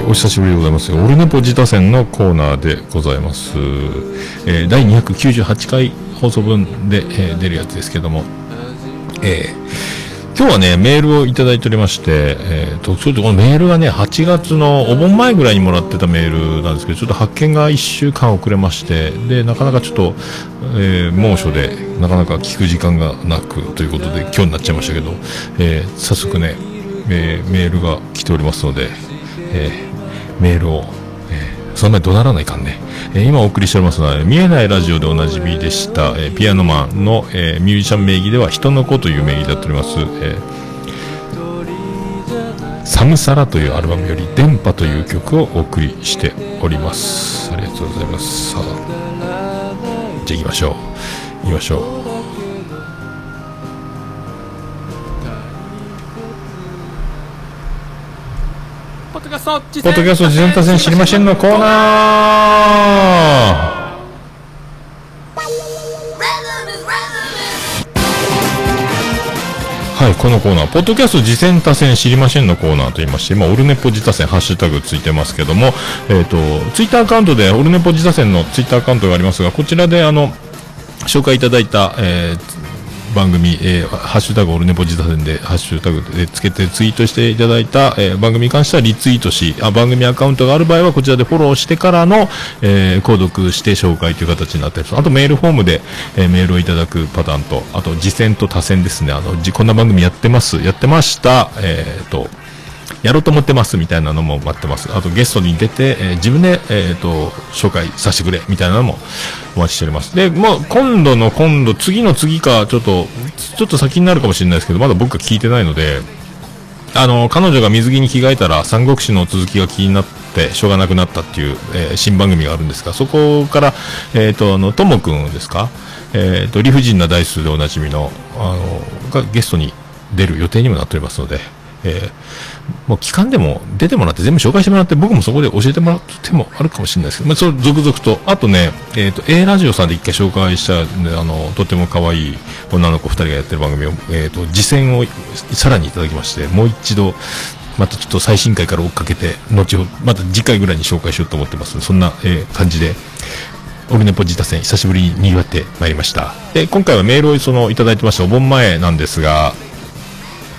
い、お久しぶりでございます。オルネポ自他戦のコーナーでございます。えー、第298回放送分で、えー、出るやつですけども、えー、今日はね、メールをいただいておりまして、えーと、ちょっとこのメールがね、8月のお盆前ぐらいにもらってたメールなんですけど、ちょっと発見が1週間遅れまして、で、なかなかちょっと、えー、猛暑で、なかなか聞く時間がなくということで、今日になっちゃいましたけど、えー、早速ね、えー、メールが来ておりますので、えー、メールを、えー、その前怒鳴らないかんね、えー、今お送りしておりますのは、見えないラジオでおなじみでした、えー、ピアノマンの、えー、ミュージシャン名義では人の子という名義でやっております、えー、サムサラというアルバムより電波という曲をお送りしております。ありがとうございます。さあじゃあ行きましょう。行きましょう。ポッドキャスト自然多戦知りませんのコーナー。はい、このコーナー、ポッドキャスト次戦多戦知りませんのコーナーと言いまして、今、オルネポ自他戦ハッシュタグついてますけども、えっ、ー、と、ツイッターアカウントで、オルネポ自他戦のツイッターアカウントがありますが、こちらで、あの、紹介いただいた、えー、番組、えー、ハッシュタグオルネポ自他戦で、ハッシュタグでつけてツイートしていただいた、えー、番組に関してはリツイートしあ、番組アカウントがある場合はこちらでフォローしてからの、えー、購読して紹介という形になっています。あとメールフォームで、えー、メールをいただくパターンと、あと次戦と他戦ですね。あの、こんな番組やってます、やってました、えっ、と、やろうと思ってますみたいなのも待ってます。あとゲストに出て、えー、自分で、えっ、ー、と、紹介させてくれみたいなのもお待ちしております。で、もう今度の今度、次の次か、ちょっと、ちょっと先になるかもしれないですけど、まだ僕は聞いてないので、あの、彼女が水着に着替えたら、三国志の続きが気になって、しょうがなくなったっていう、えー、新番組があるんですが、そこから、えっ、ー、と、あの、ともくんですか？えっ、ー、と、理不尽なダイスでおなじみの、あの、がゲストに出る予定にもなっておりますので、えー、もう期間でも出てもらって全部紹介してもらって僕もそこで教えてもらってもあるかもしれないですけど、まあ、それ続々と。あとね、えっ、ー、と A ラジオさんで一回紹介した、あのとても可愛い女の子2人がやってる番組を、えーと、次戦をさらにいただきましてもう一度またちょっと最新回から追っかけて後ほどまた次回ぐらいに紹介しようと思ってます。そんな、えー、感じで。オルネポジタ戦久しぶりに賑わってまいりました。で今回はメールをそのいただいてましたお盆前なんですが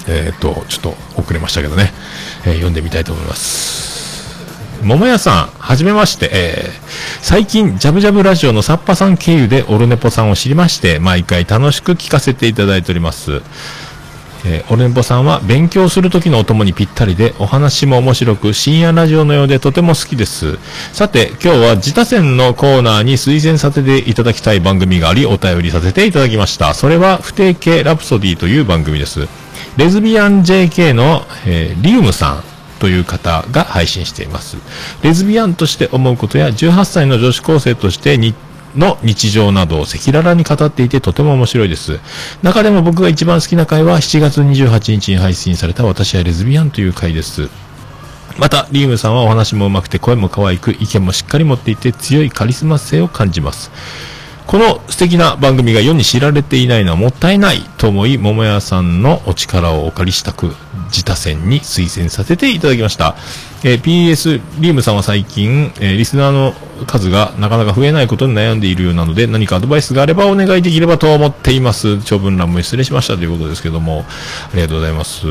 えっ、と、ちょっと遅れましたけどね、えー、読んでみたいと思います。桃屋さん、はじめまして、えー、最近、ジャブジャブラジオのサッパさん経由でオルネポさんを知りまして、毎回楽しく聞かせていただいております。えー、オルネポさんは勉強する時のお供にぴったりで、お話も面白く、深夜ラジオのようでとても好きです。さて、今日は自他戦のコーナーに推薦させていただきたい番組があり、お便りさせていただきました。それは、不定形ラプソディという番組です。レズビアン JK の、えー、リウムさんという方が配信しています。レズビアンとして思うことや18歳の女子高生としてにの日常などを赤裸々に語っていてとても面白いです。中でも僕が一番好きな回は7月28日に配信された私はレズビアンという回です。また、リウムさんはお話も上手くて声も可愛く意見もしっかり持っていて強いカリスマ性を感じます。この素敵な番組が世に知られていないのはもったいないと思い、桃屋さんのお力をお借りしたく、自他戦に推薦させていただきました。えー、PS リームさんは最近、えー、リスナーの数がなかなか増えないことに悩んでいるようなので、何かアドバイスがあればお願いできればと思っています。長文欄も失礼しましたということですけども、ありがとうございます。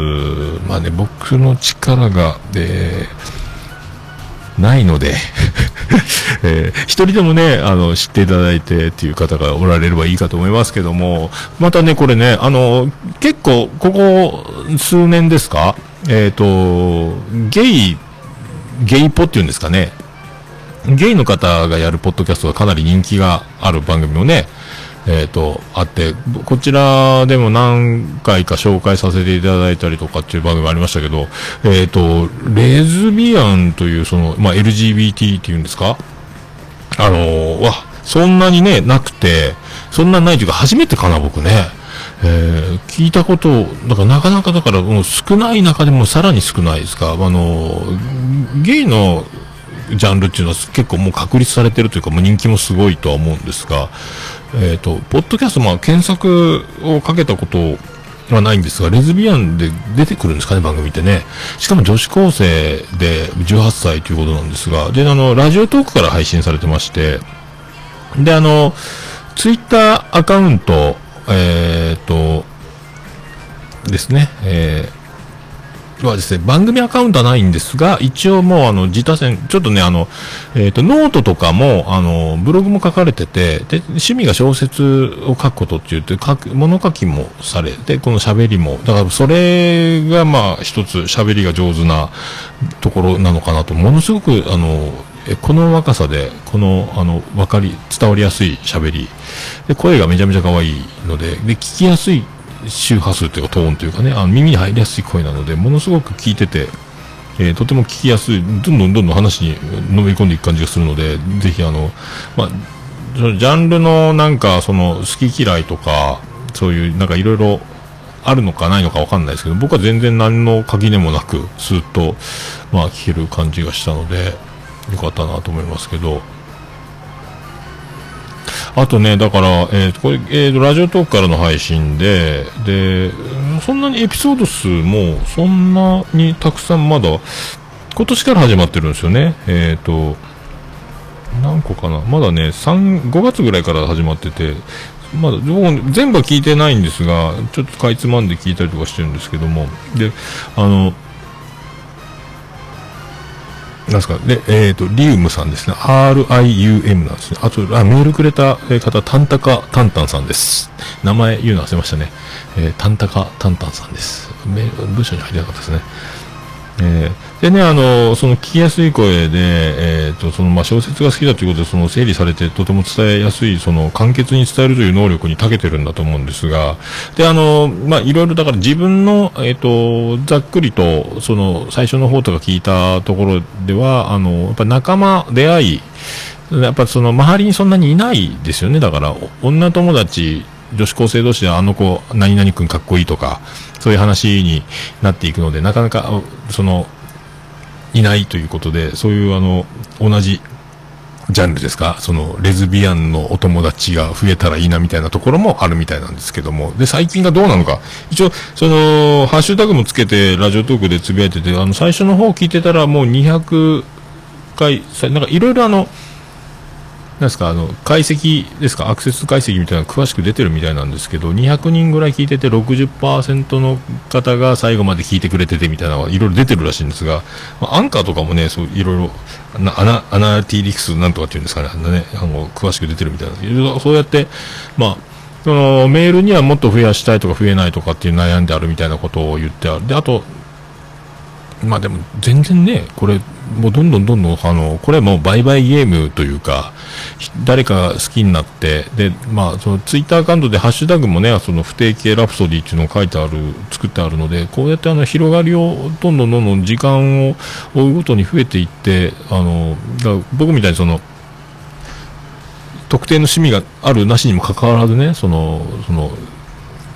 まあね、僕の力が、えーないので えー、一人でもね、あの、知っていただいてっていう方がおられればいいかと思いますけども、またね、これね、あの、結構、ここ数年ですかえっ、ー、と、ゲイ、ゲイポっていうんですかね、ゲイの方がやるポッドキャストがかなり人気がある番組をね、えっ、ー、と、あって、こちらでも何回か紹介させていただいたりとかっていう番組ありましたけど、えっ、ー、と、レズビアンという、その、まあ、LGBT っていうんですか？あのー、わ、そんなにね、なくて、そんなないというか、初めてかな、僕ね。えー、聞いたこと、だからなかなかだから、もう少ない中でもさらに少ないですか？あの、ゲイのジャンルっていうのは結構もう確立されてるというか、もう人気もすごいとは思うんですが、えっ、ー、と、ポッドキャスト、まあ、検索をかけたことはないんですが、レズビアンで出てくるんですかね、番組ってね。しかも女子高生で18歳ということなんですが、で、あの、ラジオトークから配信されてまして、で、あの、ツイッターアカウント、えー、っと、ですね、えー、はですね、番組アカウントはないんですが、一応もうあの、自他戦、ちょっとね、あの、えっ、ー、と、ノートとかも、あの、ブログも書かれてて、で、趣味が小説を書くことって言って、書く、物書きもされて、この喋りも、だからそれがまあ、一つ喋りが上手なところなのかなと、ものすごく、あの、この若さで、この、あの、わかり、伝わりやすい喋り。で、声がめちゃめちゃ可愛いので、で、聞きやすい周波数というかトーンというかね、あの耳に入りやすい声なので、ものすごく聞いてて、えー、とても聞きやすい、どんどんどんどん話にのめり込んでいく感じがするので、ぜひあの、まあ、ジャンルのなんか、その、好き嫌いとか、そういう、なんかいろいろあるのかないのかわかんないですけど、僕は全然何の垣根もなく、スーッと、まあ、聞ける感じがしたので、よかったなと思いますけど、あとね、だから、えっー、これ、えっー、ラジオトークからの配信で、で、そんなにエピソード数も、そんなにたくさんまだ、今年から始まってるんですよね。えっ、ー、と、何個かなまだね、3、5月ぐらいから始まってて、まだ、僕全部は聞いてないんですが、ちょっとかいつまんで聞いたりとかしてるんですけども、で、あの、なんすか、で、えっ、ー、と、リウムさんですね。RIUM なんですね。あと、あメールくれた方、タンタカタンタンさんです。名前言うの忘れましたね。えー、タンタカタンタンさんです。文章に入りなかったですね。えー、でね、あの、その聞きやすい声で、えっ、ー、と、その、まあ、小説が好きだということで、その、整理されてとても伝えやすい、その、簡潔に伝えるという能力に長けてるんだと思うんですが、で、あの、まあ、いろいろだから自分の、えっ、ー、と、ざっくりと、その、最初の方とか聞いたところでは、あの、やっぱ仲間、出会い、やっぱその、周りにそんなにいないですよね。だから、女友達、女子高生同士であの子、何々君かっこいいとか、そういう話になっていくので、なかなか、その、いないということで、そういうあの、同じジャンルですか、その、レズビアンのお友達が増えたらいいなみたいなところもあるみたいなんですけども、で、最近がどうなのか、一応、その、ハッシュタグもつけて、ラジオトークでつぶやいてて、あの、最初の方聞いてたらもう200回、なんかいろいろあの、なんですか、あの、解析ですか、アクセス解析みたいなの詳しく出てるみたいなんですけど、200人ぐらい聞いてて60%の方が最後まで聞いてくれててみたいなのがいろいろ出てるらしいんですが、まあ、アンカーとかもね、そういろいろ、アナ、アナティリクスなんとかっていうんですかね、あのね、あの、詳しく出てるみたいな。そうやって、まあ、そのメールにはもっと増やしたいとか増えないとかっていう悩んであるみたいなことを言ってある。で、あと、まあでも全然ね、これ、もうどんどんどんどん、あの、これはも売買ゲームというか、誰かが好きになって、で、まあ、そのツイッターアカウントでハッシュタグもね、その不定形ラプソディっていうのを書いてある、作ってあるので、こうやってあの、広がりをどんどんどんどん時間を追うごとに増えていって、あの、僕みたいにその、特定の趣味があるなしにもかかわらずね、その、その、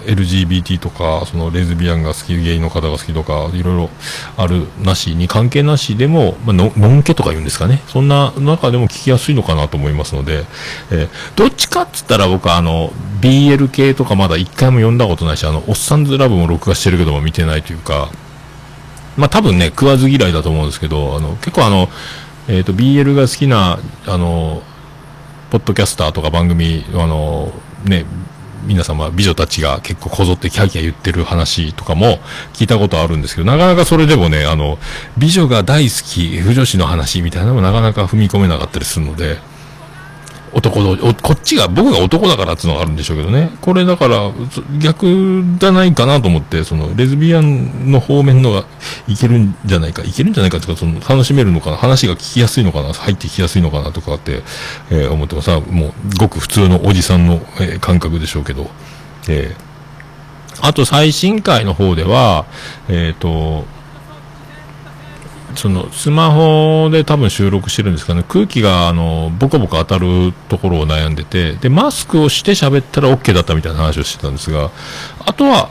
LGBT とか、そのレズビアンが好き、ゲイの方が好きとか、いろいろあるなしに、関係なしでも、まあの、のんけとか言うんですかね。そんな中でも聞きやすいのかなと思いますので、えー、どっちかっつったら僕はあの、BL 系とかまだ一回も読んだことないし、あの、おっさんずラブも録画してるけども見てないというか、まあ多分ね、食わず嫌いだと思うんですけど、あの、結構あの、えっ、ー、と、BL が好きな、あの、ポッドキャスターとか番組、あの、ね、皆様、美女たちが結構こぞってキャーキャー言ってる話とかも聞いたことあるんですけど、なかなかそれでもね、あの、美女が大好き、不女子の話みたいなのもなかなか踏み込めなかったりするので、男の、こっちが、僕が男だからっていうのがあるんでしょうけどね。これだから、逆じゃないかなと思って、その、レズビアンの方面のがいけるんじゃないか、いけるんじゃないかとか、その、楽しめるのかな、話が聞きやすいのかな、入ってきやすいのかなとかって、えー、思ってます。もう、ごく普通のおじさんの、えー、感覚でしょうけど、えー、あと最新回の方では、えっ、ー、と、そのスマホで多分収録してるんですかね。空気があのボコボコ当たるところを悩んでてでマスクをして喋ったら OK だったみたいな話をしてたんですがあとは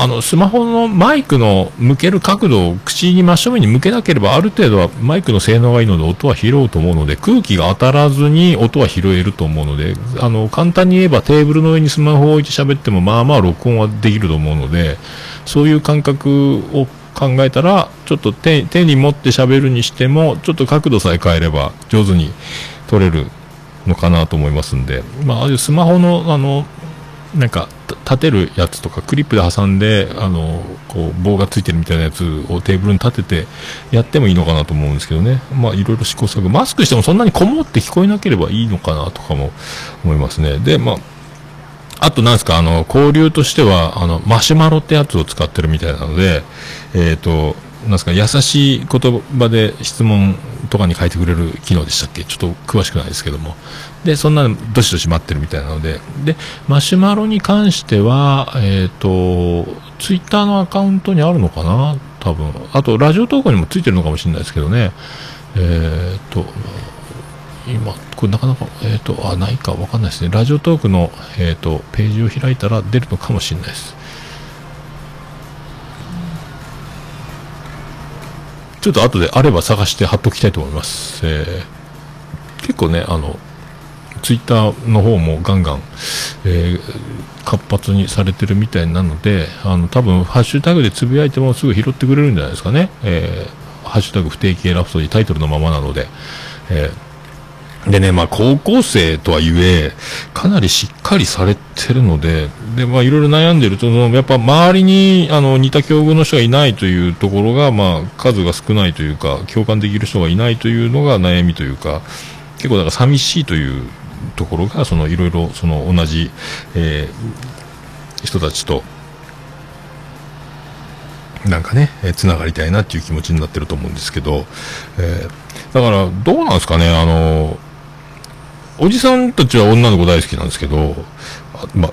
あの、スマホのマイクの向ける角度を口に真正面に向けなければ、ある程度はマイクの性能がいいので音は拾うと思うので、空気が当たらずに音は拾えると思うので、あの、簡単に言えばテーブルの上にスマホを置いて喋っても、まあまあ録音はできると思うので、そういう感覚を考えたら、ちょっと手手に持って喋るにしても、ちょっと角度さえ変えれば上手に撮れるのかなと思いますんで、まあ、ああいうスマホの、あの、なんか、立てるやつとか、クリップで挟んで、あの、こう、棒がついてるみたいなやつをテーブルに立ててやってもいいのかなと思うんですけどね。まあ、いろいろ試行錯誤。マスクしてもそんなにこもって聞こえなければいいのかなとかも思いますね。で、まあ、あとなんですか、あの、交流としては、あの、マシュマロってやつを使ってるみたいなので、えっ、ー、と、なんですか、優しい言葉で質問とかに書いてくれる機能でしたっけ？ちょっと詳しくないですけども。で、そんなどしどし待ってるみたいなので。で、マシュマロに関しては、えっ、ー、と、ツイッターのアカウントにあるのかな？多分。あと、ラジオ投稿にもついてるのかもしれないですけどね。えっ、ー、と、今、これなかなか、えっ、ー、と、あ、ないかわかんないですね。ラジオトークの、えっ、と、ページを開いたら出るのかもしれないです。ちょっと後であれば探して貼っときたいと思います。えー、結構ね、あの、ツイッターの方もガンガン、えー、活発にされてるみたいなので、あの、多分、ハッシュタグでつぶやいてもすぐ拾ってくれるんじゃないですかね。えー、ハッシュタグ不定期ラプソディタイトルのままなので、えーでね、まあ、高校生とはいえ、かなりしっかりされてるので、で、まあ、いろいろ悩んでると、やっぱ周りに、あの、似た境遇の人がいないというところが、まあ、数が少ないというか、共感できる人がいないというのが悩みというか、結構だから寂しいというところが、その、いろいろ、その、同じ、えー、人たちと、なんかね、えー、つながりたいなっていう気持ちになってると思うんですけど、えー、だから、どうなんですかね、あのおじさんたちは女の子大好きなんですけど、まあ、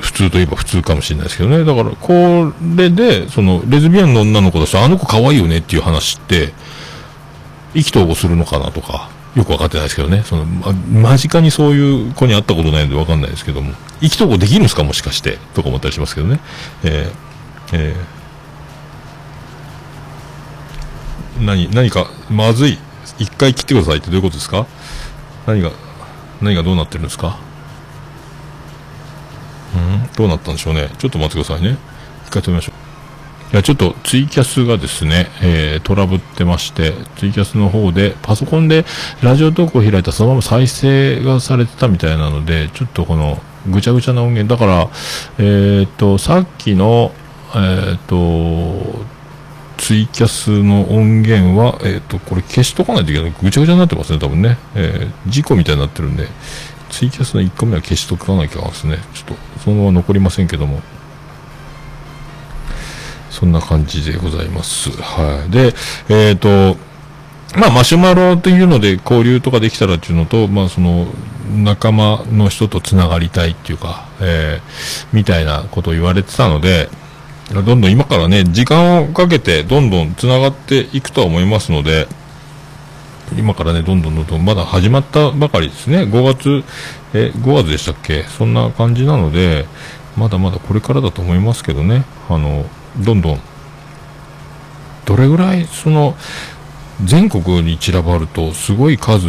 普通といえば普通かもしれないですけどね。だから、これで、その、レズビアンの女の子だし、あの子可愛いよねっていう話って、意気投合するのかなとか、よく分かってないですけどね。その、ま、間近にそういう子に会ったことないので分かんないですけども、意気投合できるんですかもしかして。とか思ったりしますけどね。えー、えー、何、何か、まずい。一回切ってくださいってどういうことですか？何が、何がどうなってるんですか？うん？どうなったんでしょうね。ちょっと待ってくださいね。一回止めましょう。いや、ちょっとツイキャスがですね、えー、トラブってまして、ツイキャスの方で、パソコンでラジオトークを開いたそのまま再生がされてたみたいなので、ちょっとこの、ぐちゃぐちゃな音源、だから、えっ、ー、と、さっきの、えっ、ー、と、ツイキャスの音源は、えっ、ー、と、これ消しとかないといけない。ぐちゃぐちゃになってますね、多分ね。えー、事故みたいになってるんで、ツイキャスの1個目は消しとかなきゃですね。ちょっと、そのまま残りませんけども。そんな感じでございます。はい。で、えっ、ー、と、まあ、マシュマロというので交流とかできたらっていうのと、まあ、その、仲間の人と繋がりたいっていうか、えー、みたいなことを言われてたので、どんどん今からね、時間をかけてどんどん繋がっていくとは思いますので、今からね、どんどんどんどん、まだ始まったばかりですね。5月、え、5月でしたっけ？そんな感じなので、まだまだこれからだと思いますけどね。あの、どんどん、どれぐらい、その、全国に散らばると、すごい数、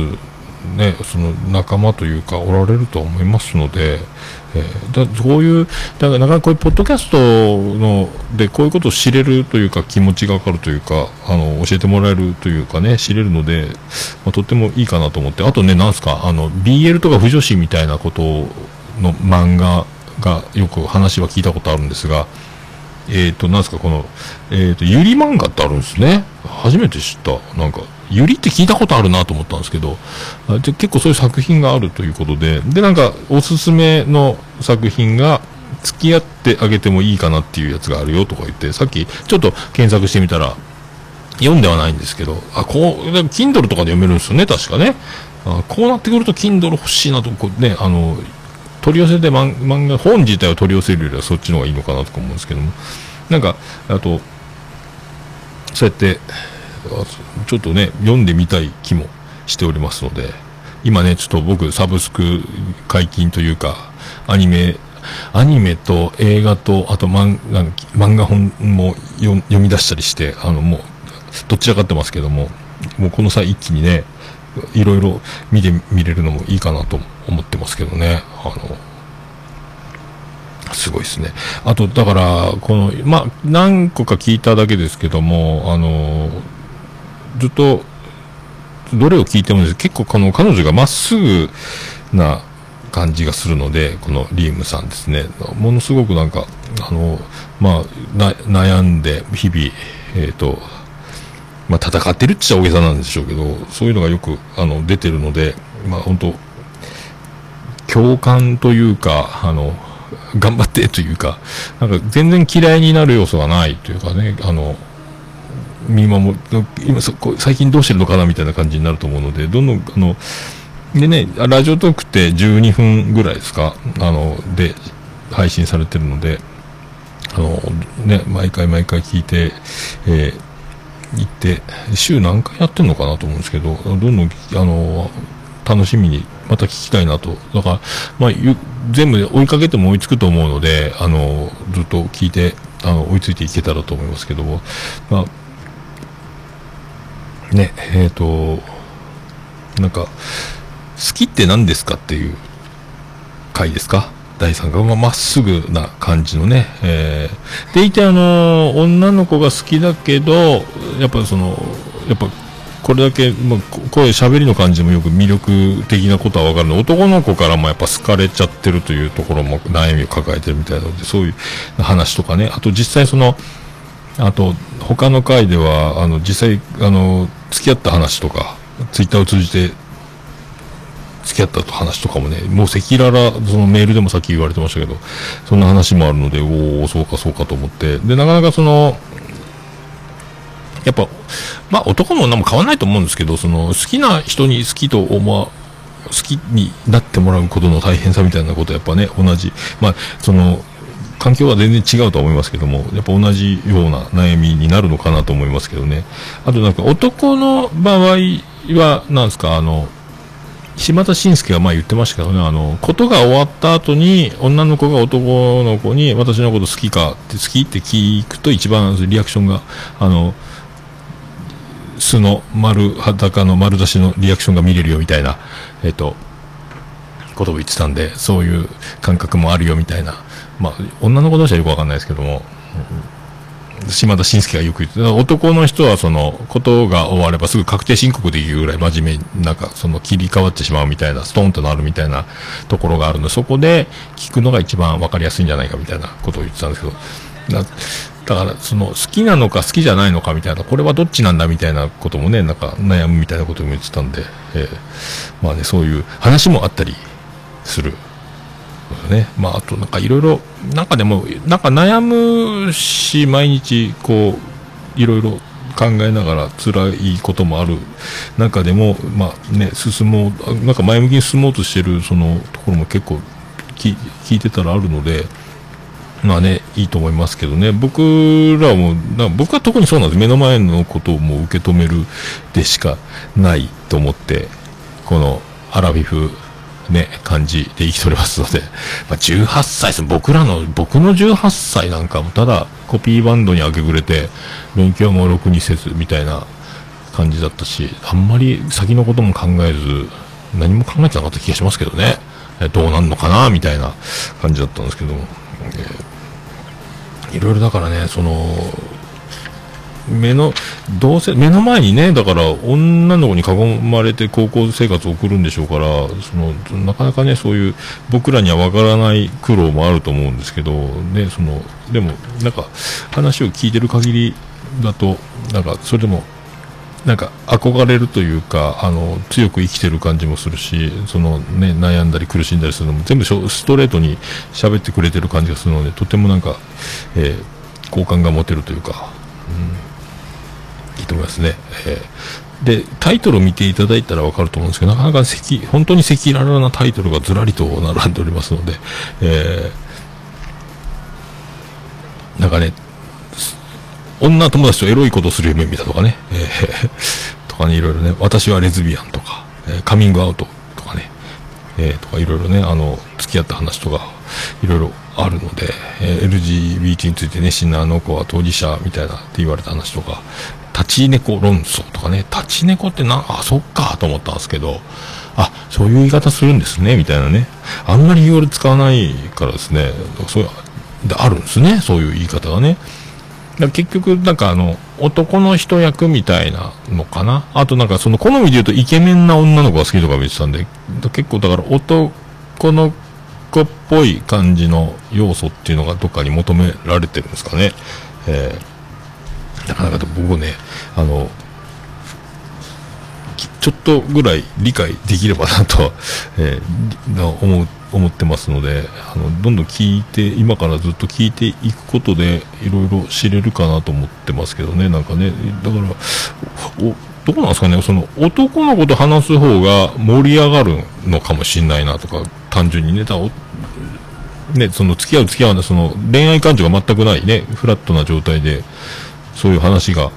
ね、その仲間というか、おられると思いますので、えー、だそういう、だからなかなかこういうポッドキャストのでこういうことを知れるというか気持ちがわかるというか、あの、教えてもらえるというかね、知れるので、まあ、とってもいいかなと思って、あとね、なんすか、あの、BL とか不女子みたいなことの漫画がよく話は聞いたことあるんですが、えっ、ー、と、なんすか、この、えっ、ー、と、ゆり漫画ってあるんですね。初めて知った。なんか、ゆりって聞いたことあるなと思ったんですけど、結構そういう作品があるということで、で、なんか、おすすめの作品が、付き合ってあげてもいいかなっていうやつがあるよとか言って、さっきちょっと検索してみたら、読んではないんですけど、あ、こう、Kindle とかで読めるんですよね、確かね。あこうなってくると Kindle 欲しいなと、こうね、あの、取り寄せて漫画、本自体を取り寄せるよりはそっちの方がいいのかなとか思うんですけども、なんか、あと、そうやって、ちょっとね、読んでみたい気もしておりますので、今ね、ちょっと僕、サブスク解禁というか、アニメアニメと映画と、あと漫画漫画本も読み出したりして、あの、もう、どちらかってますけども、もうこの際一気にね、いろいろ見てみれるのもいいかなと思ってますけどね。あの、すごいですね。あと、だから、この、まあ、何個か聞いただけですけども、あの、ずっと、どれを聞いても結構この彼女がまっすぐな感じがするので、このリームさんですね。ものすごくなんか、あの、まあ、悩んで、日々、えっ、ー、と、まあ、戦ってるっちゃ大げさなんでしょうけど、そういうのがよく、あの、出てるので、まあ、本当共感というか、あの、頑張ってというか、なんか全然嫌いになる要素がないというかね、あの、見守今そこ、最近どうしてるのかなみたいな感じになると思うので、どんどん、あの、でね、ラジオトークって12分ぐらいですか、あの、で、配信されてるので、あの、ね、毎回毎回聞いて、えー、行って、週何回やってんのかなと思うんですけど、どんどん、あの、楽しみにまた聞きたいなと。だから、まあ、全部追いかけても追いつくと思うので、あの、ずっと聞いて、あの、追いついていけたらと思いますけども、まあ、ね、えっ、ー、と、なんか、好きって何ですかっていう回ですか？第3回。まあ、まっすぐな感じのね。えー、でいて、あの、女の子が好きだけど、やっぱその、やっぱ、これだけ、まあ、声、喋りの感じもよく魅力的なことはわかるの男の子からもやっぱ好かれちゃってるというところも悩みを抱えてるみたいなので、そういう話とかね。あと実際その、あと、他の回では、あの、実際、あの、付き合った話とか、ツイッターを通じて、付き合ったと話とかもね、もう赤裸々、そのメールでもさっき言われてましたけど、そんな話もあるので、おお、そうかそうかと思って、で、なかなかその、やっぱ、まあ男も女も変わらないと思うんですけど、その、好きな人に好きと思わ、好きになってもらうことの大変さみたいなことはやっぱね、同じ、まあ、その、環境は全然違うと思いますけども、やっぱ同じような悩みになるのかなと思いますけどね。あとなんか男の場合は、なんですか、あの、島田紳介が前言ってましたけどね、あの、ことが終わった後に、女の子が男の子に、私のこと好きかって、好きって聞くと一番リアクションが、あの、素の丸裸の丸出しのリアクションが見れるよみたいな、えっ、と、ことを言ってたんで、そういう感覚もあるよみたいな。まあ、女の子同士はよくわかんないですけども、島田紳介がよく言って、男の人はその、ことが終わればすぐ確定申告できるぐらい真面目になんかその切り替わってしまうみたいな、ストーンとなるみたいなところがあるので、そこで聞くのが一番わかりやすいんじゃないかみたいなことを言ってたんですけど、だだから、その、好きなのか好きじゃないのかみたいな、これはどっちなんだみたいなこともね、なんか悩むみたいなことも言ってたんで、えー、まあね、そういう話もあったりするね。まあ、あとなんかいろいろ、なんかでも、なんか悩むし、毎日こう、いろいろ考えながら辛いこともある中でも、まあね、進もう、なんか前向きに進もうとしてるそのところも結構聞いてたらあるので、まあね、いいと思いますけどね、僕らも、僕は特にそうなんです。目の前のことをもう受け止めるでしかないと思って、このアラフィフね、感じで生きておりますので、まあ、18歳です。僕らの、僕の18歳なんかもただコピーバンドに明け暮れて、勉強もろくにせずみたいな感じだったし、あんまり先のことも考えず、何も考えてなかった気がしますけどね。どうなんのかなみたいな感じだったんですけども。えー、いろいろだからね、その、目の、どうせ、目の前にね、だから女の子に囲まれて高校生活を送るんでしょうから、その、なかなかね、そういう僕らにはわからない苦労もあると思うんですけど、ね、その、でも、なんか話を聞いてる限りだと、なんかそれでも、なんか憧れるというか、あの、強く生きてる感じもするし、そのね、悩んだり苦しんだりするのも全部ストレートに喋ってくれてる感じがするので、とてもなんか、えー、好感が持てるというか、うん。いいと思いますね。えー、で、タイトルを見ていただいたらわかると思うんですけど、なかなか赤、本当に赤裸々なタイトルがずらりと並んでおりますので、えー、なんかね、女友達とエロいことする夢見たとかね、えー、とかね、いろいろね、私はレズビアンとか、え、カミングアウトとかね、えー、とかいろいろね、あの、付き合った話とか、いろいろあるので、えー、LGBT についてね、死んだあの子は当事者みたいなって言われた話とか、立ち猫論争とかね、立ち猫ってな、あ、そっかと思ったんですけど、あ、そういう言い方するんですね、みたいなね。あんまり夜使わないからですね、そう、あるんですね、そういう言い方がね。だ結局、なんかあの、男の人役みたいなのかな。あとなんかその好みで言うとイケメンな女の子が好きとか見てたんで、結構だから男の子っぽい感じの要素っていうのがどっかに求められてるんですかね。えー、なかなか僕ね、あの、ちょっとぐらい理解できればなと、えー、思思ってますのであのどんどん聞いて今からずっと聞いていくことでいろいろ知れるかなと思ってますけどねなんかねだからどうなんですかねその男の子と話す方が盛り上がるのかもしれないなとか単純にねだねその付き合う付き合わないその恋愛感情が全くないねフラットな状態でそういう話が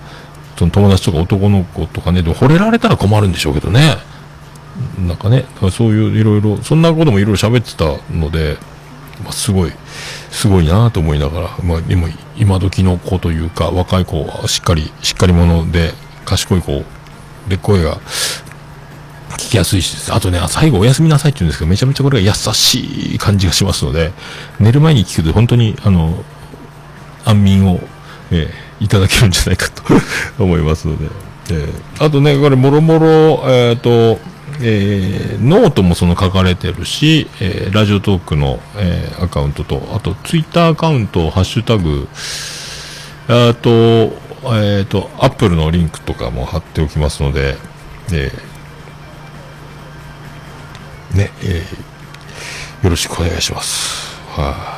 その友達とか男の子とかねで惚れられたら困るんでしょうけどね。なんかね、そういういろいろ、そんなこともいろいろ喋ってたので、まあ、すごい、すごいなと思いながら、まあ、でも今時の子というか、若い子はしっかり、しっかり者で、賢い子で声が聞きやすいし、あとね、最後おやすみなさいって言うんですけど、めちゃめちゃこれが優しい感じがしますので、寝る前に聞くと本当に、あの、安眠を、えー、いただけるんじゃないかと思いますので、えー、あとね、これもろもろ、えっ、ー、と、えー、ノートもその書かれてるし、えー、ラジオトークの、えー、アカウントと、あとツイッターアカウント、ハッシュタグ、あと、えっ、と、アップルのリンクとかも貼っておきますので、えー、ね、えー、よろしくお願いします。はい、あ、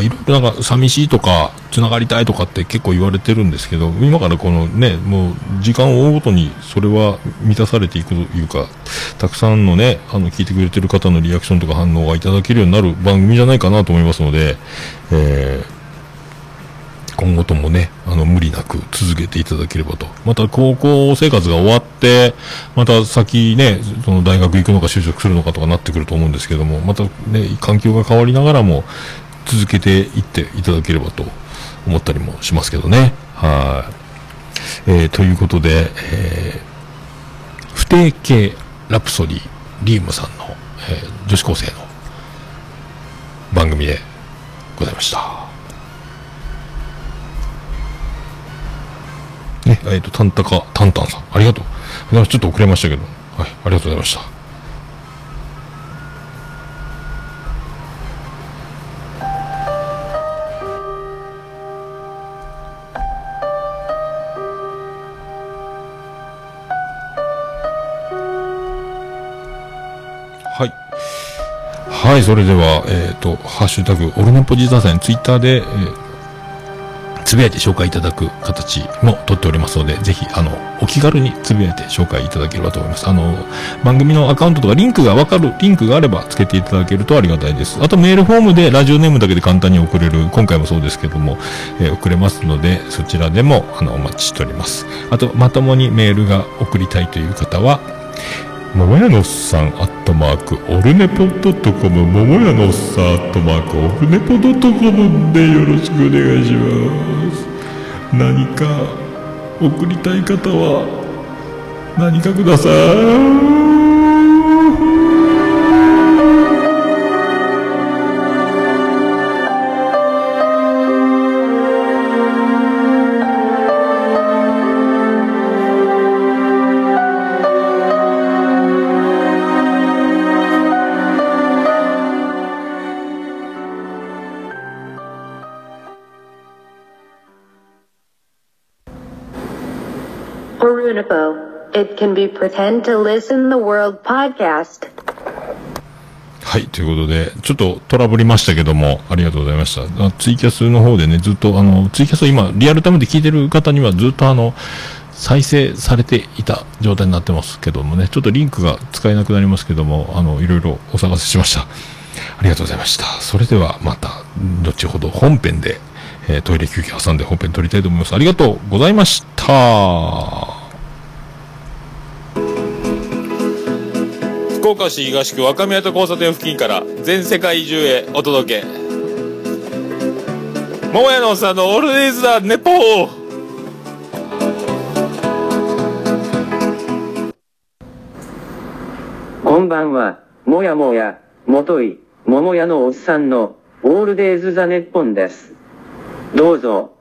いろいろなんか寂しいとか、つながりたいとかって結構言われてるんですけど、今からこのね、もう時間を追うごとにそれは満たされていくというか、たくさんのね、あの、聞いてくれてる方のリアクションとか反応がいただけるようになる番組じゃないかなと思いますので、えー、今後ともね、あの、無理なく続けていただければと。また、高校生活が終わって、また先ね、その大学行くのか就職するのかとかなってくると思うんですけども、またね、環境が変わりながらも、続けていっていただければと思ったりもしますけどね。はい。えー、ということで、えー、不定形ラプソディリームさんの、えー、女子高生の番組でございました。ね、えっ、ー、と、タンタカ、タンタンさん、ありがとう。ちょっと遅れましたけど、はい、ありがとうございました。はい、それでは、えっ、ー、と、ハッシュタグ、オルネポジザーツイッターで、えー、つぶやいて紹介いただく形も取っておりますので、ぜひ、あの、お気軽につぶやいて紹介いただければと思います。あの、番組のアカウントとかリンクがわかる、リンクがあればつけていただけるとありがたいです。あとメールフォームでラジオネームだけで簡単に送れる、今回もそうですけども、えー、送れますので、そちらでも、あの、お待ちしております。あと、まともにメールが送りたいという方は、桃屋のおっさんアットマークオルネポドットコム桃屋のおっさんアットマークオルネポドットコムでよろしくお願いします。何か送りたい方は何かください。It can be pretend to listen the world podcast. はい、ということで、ちょっとトラブりましたけども、ありがとうございました。ツイキャスの方でね、ずっと、あの、ツイキャスを今、リアルタイムで聞いてる方にはずっとあの、再生されていた状態になってますけどもね、ちょっとリンクが使えなくなりますけども、あの、いろいろお探せしました。ありがとうございました。それではまた、後ほど本編で、えー、トイレ休憩挟んで本編撮りたいと思います。ありがとうございました。福岡市東区若宮と交差点付近から全世界中へお届け。桃屋のおっさんのオールディーズだネポー。こんばんは、もやもや、もとい、桃屋のおっさんの、オールデイズ・ザ・ネッポンです。どうぞ、